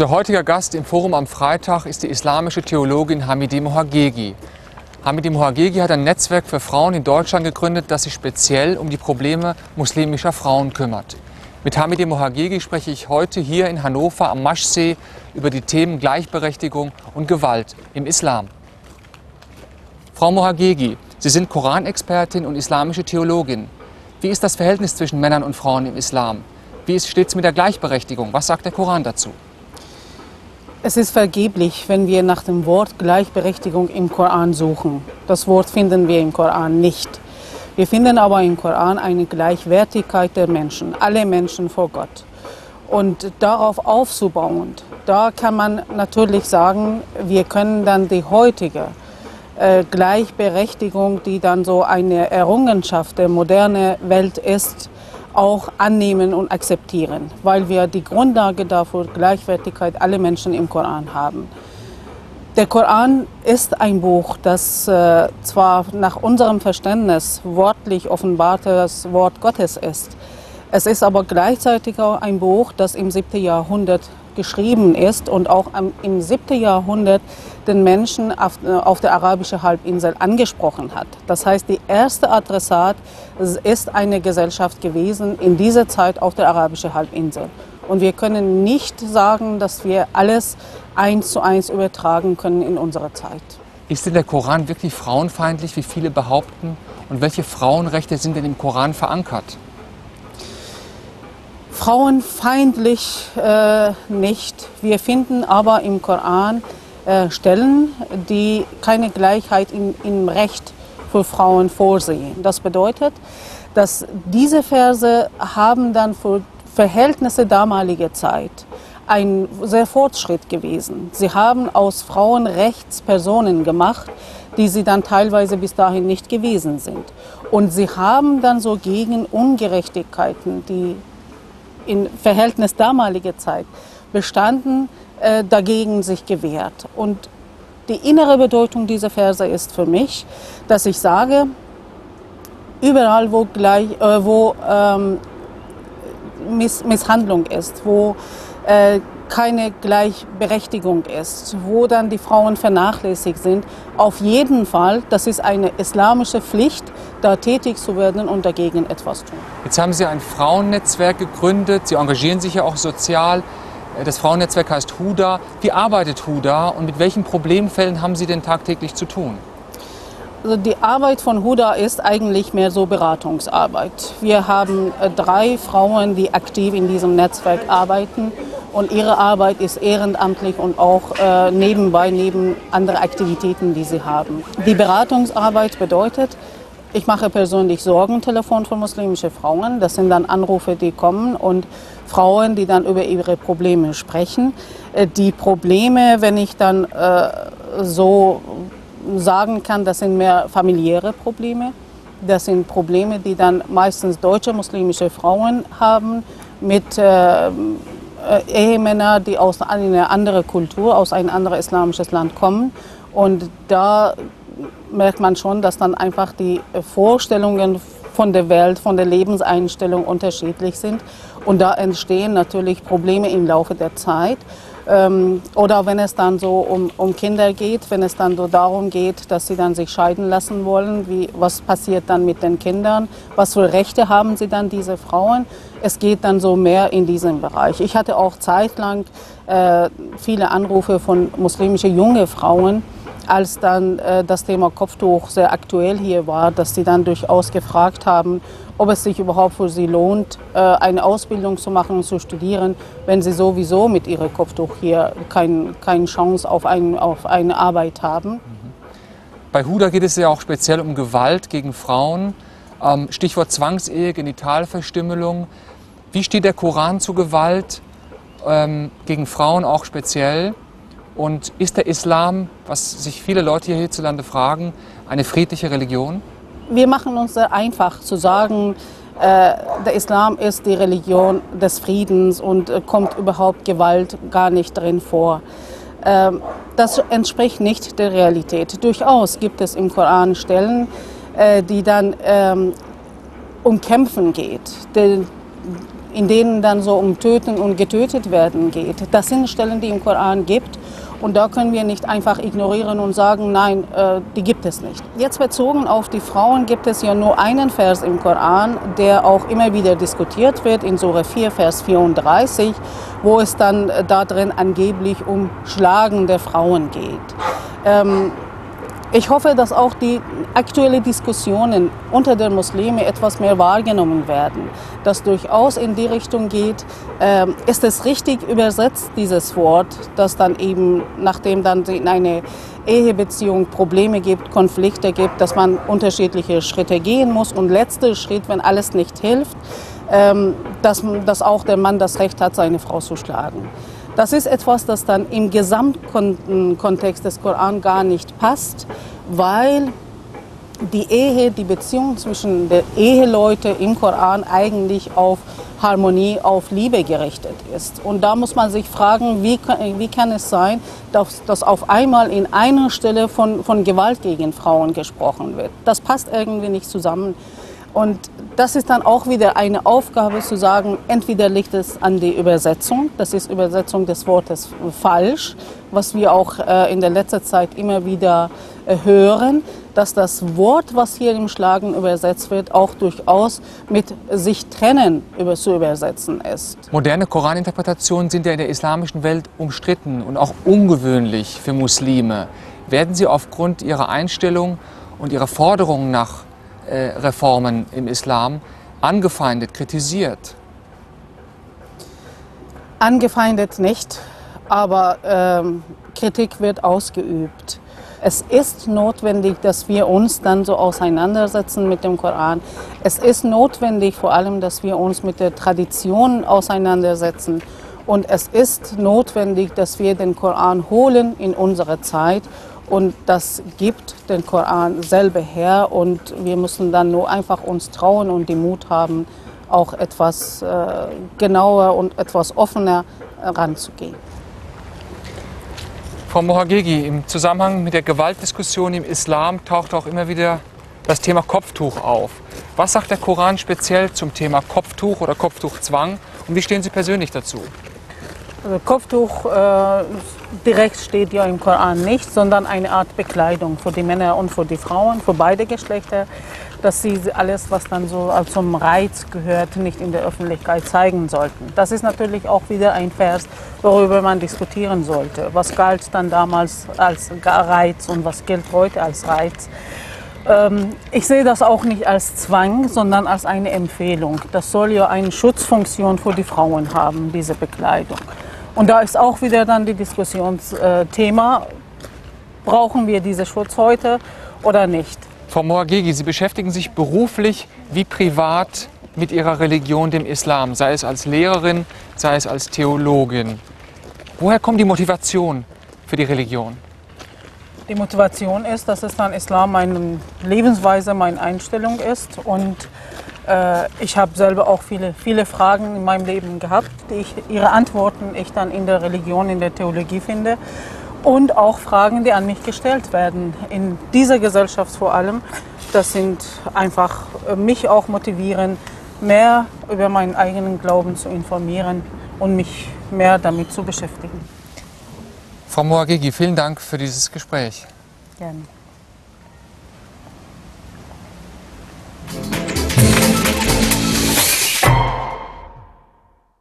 Unser heutiger Gast im Forum am Freitag ist die islamische Theologin Hamidi Mohagegi. Hamidi Mohagegi hat ein Netzwerk für Frauen in Deutschland gegründet, das sich speziell um die Probleme muslimischer Frauen kümmert. Mit Hamidi Mohagegi spreche ich heute hier in Hannover am Maschsee über die Themen Gleichberechtigung und Gewalt im Islam. Frau Mohagegi, Sie sind Koranexpertin und islamische Theologin. Wie ist das Verhältnis zwischen Männern und Frauen im Islam? Wie steht es mit der Gleichberechtigung? Was sagt der Koran dazu? Es ist vergeblich, wenn wir nach dem Wort Gleichberechtigung im Koran suchen. Das Wort finden wir im Koran nicht. Wir finden aber im Koran eine Gleichwertigkeit der Menschen, alle Menschen vor Gott. Und darauf aufzubauend, da kann man natürlich sagen, wir können dann die heutige äh, Gleichberechtigung, die dann so eine Errungenschaft der modernen Welt ist, auch annehmen und akzeptieren, weil wir die Grundlage dafür Gleichwertigkeit aller Menschen im Koran haben. Der Koran ist ein Buch, das äh, zwar nach unserem Verständnis wortlich offenbartes Wort Gottes ist, es ist aber gleichzeitig auch ein Buch, das im 7. Jahrhundert geschrieben ist und auch im 7. Jahrhundert den Menschen auf, äh, auf der arabischen Halbinsel angesprochen hat. Das heißt, die erste Adressat ist eine Gesellschaft gewesen in dieser Zeit auf der arabischen Halbinsel. Und wir können nicht sagen, dass wir alles eins zu eins übertragen können in unserer Zeit. Ist denn der Koran wirklich frauenfeindlich, wie viele behaupten? Und welche Frauenrechte sind denn im Koran verankert? Frauenfeindlich äh, nicht. Wir finden aber im Koran äh, Stellen, die keine Gleichheit im, im Recht für Frauen vorsehen. Das bedeutet, dass diese Verse haben dann für Verhältnisse damaliger Zeit ein sehr Fortschritt gewesen. Sie haben aus Frauen Rechtspersonen gemacht, die sie dann teilweise bis dahin nicht gewesen sind. Und sie haben dann so gegen Ungerechtigkeiten, die in Verhältnis damaliger Zeit bestanden, äh, dagegen sich gewehrt. Und die innere Bedeutung dieser Verse ist für mich, dass ich sage, überall wo, gleich, äh, wo ähm, Miss Misshandlung ist, wo äh, keine Gleichberechtigung ist, wo dann die Frauen vernachlässigt sind. Auf jeden Fall, das ist eine islamische Pflicht, da tätig zu werden und dagegen etwas tun. Jetzt haben Sie ein Frauennetzwerk gegründet, Sie engagieren sich ja auch sozial. Das Frauennetzwerk heißt HUDA. Wie arbeitet HUDA und mit welchen Problemfällen haben Sie denn tagtäglich zu tun? Also die Arbeit von Huda ist eigentlich mehr so Beratungsarbeit. Wir haben äh, drei Frauen, die aktiv in diesem Netzwerk arbeiten und ihre Arbeit ist ehrenamtlich und auch äh, nebenbei, neben anderen Aktivitäten, die sie haben. Die Beratungsarbeit bedeutet, ich mache persönlich Sorgentelefon für muslimische Frauen. Das sind dann Anrufe, die kommen und Frauen, die dann über ihre Probleme sprechen. Äh, die Probleme, wenn ich dann äh, so sagen kann, das sind mehr familiäre Probleme. Das sind Probleme, die dann meistens deutsche muslimische Frauen haben mit äh, Ehemänner, die aus einer anderen Kultur, aus einem anderen islamischen Land kommen. Und da merkt man schon, dass dann einfach die Vorstellungen von der Welt, von der Lebenseinstellung unterschiedlich sind. Und da entstehen natürlich Probleme im Laufe der Zeit. Ähm, oder wenn es dann so um, um Kinder geht, wenn es dann so darum geht, dass sie dann sich scheiden lassen wollen, wie, was passiert dann mit den Kindern, was für Rechte haben sie dann, diese Frauen. Es geht dann so mehr in diesem Bereich. Ich hatte auch zeitlang äh, viele Anrufe von muslimischen jungen Frauen, als dann äh, das Thema Kopftuch sehr aktuell hier war, dass sie dann durchaus gefragt haben, ob es sich überhaupt für sie lohnt, äh, eine Ausbildung zu machen und zu studieren, wenn sie sowieso mit ihrem Kopftuch hier kein, keine Chance auf, ein, auf eine Arbeit haben. Bei Huda geht es ja auch speziell um Gewalt gegen Frauen. Ähm, Stichwort Zwangsehe, Genitalverstümmelung. Wie steht der Koran zu Gewalt ähm, gegen Frauen auch speziell? Und ist der Islam, was sich viele Leute hier hierzulande fragen, eine friedliche Religion? Wir machen uns sehr einfach zu sagen, äh, der Islam ist die Religion des Friedens und äh, kommt überhaupt Gewalt gar nicht drin vor. Ähm, das entspricht nicht der Realität. Durchaus gibt es im Koran Stellen, äh, die dann ähm, um Kämpfen geht. in denen dann so um Töten und getötet werden geht. Das sind Stellen, die im Koran gibt. Und da können wir nicht einfach ignorieren und sagen, nein, äh, die gibt es nicht. Jetzt bezogen auf die Frauen gibt es ja nur einen Vers im Koran, der auch immer wieder diskutiert wird, in Sura 4, Vers 34, wo es dann da drin angeblich um Schlagen der Frauen geht. Ähm, ich hoffe, dass auch die aktuellen Diskussionen unter den Muslimen etwas mehr wahrgenommen werden, dass durchaus in die Richtung geht, äh, ist es richtig übersetzt, dieses Wort, dass dann eben, nachdem dann in eine Ehebeziehung Probleme gibt, Konflikte gibt, dass man unterschiedliche Schritte gehen muss und letzter Schritt, wenn alles nicht hilft, ähm, dass, dass auch der Mann das Recht hat, seine Frau zu schlagen. Das ist etwas, das dann im Gesamtkontext des Koran gar nicht passt, weil die Ehe, die Beziehung zwischen den Eheleuten im Koran eigentlich auf Harmonie, auf Liebe gerichtet ist. Und da muss man sich fragen, wie, wie kann es sein, dass, dass auf einmal in einer Stelle von, von Gewalt gegen Frauen gesprochen wird. Das passt irgendwie nicht zusammen. Und das ist dann auch wieder eine Aufgabe zu sagen, entweder liegt es an der Übersetzung, das ist Übersetzung des Wortes falsch, was wir auch äh, in der letzten Zeit immer wieder äh, hören, dass das Wort, was hier im Schlagen übersetzt wird, auch durchaus mit sich trennen über, zu übersetzen ist. Moderne Koraninterpretationen sind ja in der islamischen Welt umstritten und auch ungewöhnlich für Muslime. Werden sie aufgrund ihrer Einstellung und ihrer Forderungen nach Reformen im Islam angefeindet, kritisiert? Angefeindet nicht, aber ähm, Kritik wird ausgeübt. Es ist notwendig, dass wir uns dann so auseinandersetzen mit dem Koran. Es ist notwendig vor allem, dass wir uns mit der Tradition auseinandersetzen. Und es ist notwendig, dass wir den Koran holen in unsere Zeit und das gibt den Koran selber her und wir müssen dann nur einfach uns trauen und den Mut haben, auch etwas äh, genauer und etwas offener ranzugehen. Frau Mohagegi, im Zusammenhang mit der Gewaltdiskussion im Islam taucht auch immer wieder das Thema Kopftuch auf. Was sagt der Koran speziell zum Thema Kopftuch oder Kopftuchzwang und wie stehen Sie persönlich dazu? Also Kopftuch äh, direkt steht ja im Koran nicht, sondern eine Art Bekleidung für die Männer und für die Frauen, für beide Geschlechter, dass sie alles, was dann so zum Reiz gehört, nicht in der Öffentlichkeit zeigen sollten. Das ist natürlich auch wieder ein Vers, worüber man diskutieren sollte. Was galt dann damals als Reiz und was gilt heute als Reiz? Ähm, ich sehe das auch nicht als Zwang, sondern als eine Empfehlung. Das soll ja eine Schutzfunktion für die Frauen haben, diese Bekleidung. Und da ist auch wieder dann die Diskussionsthema, brauchen wir diesen Schutz heute oder nicht? Frau Moagegi, Sie beschäftigen sich beruflich wie privat mit Ihrer Religion, dem Islam, sei es als Lehrerin, sei es als Theologin. Woher kommt die Motivation für die Religion? Die Motivation ist, dass es dann Islam meine Lebensweise, meine Einstellung ist und äh, ich habe selber auch viele, viele Fragen in meinem Leben gehabt, die ich, ihre Antworten ich dann in der Religion, in der Theologie finde. Und auch Fragen, die an mich gestellt werden, in dieser Gesellschaft vor allem. Das sind einfach äh, mich auch motivieren, mehr über meinen eigenen Glauben zu informieren und mich mehr damit zu beschäftigen. Frau Moagegi, vielen Dank für dieses Gespräch. Gerne.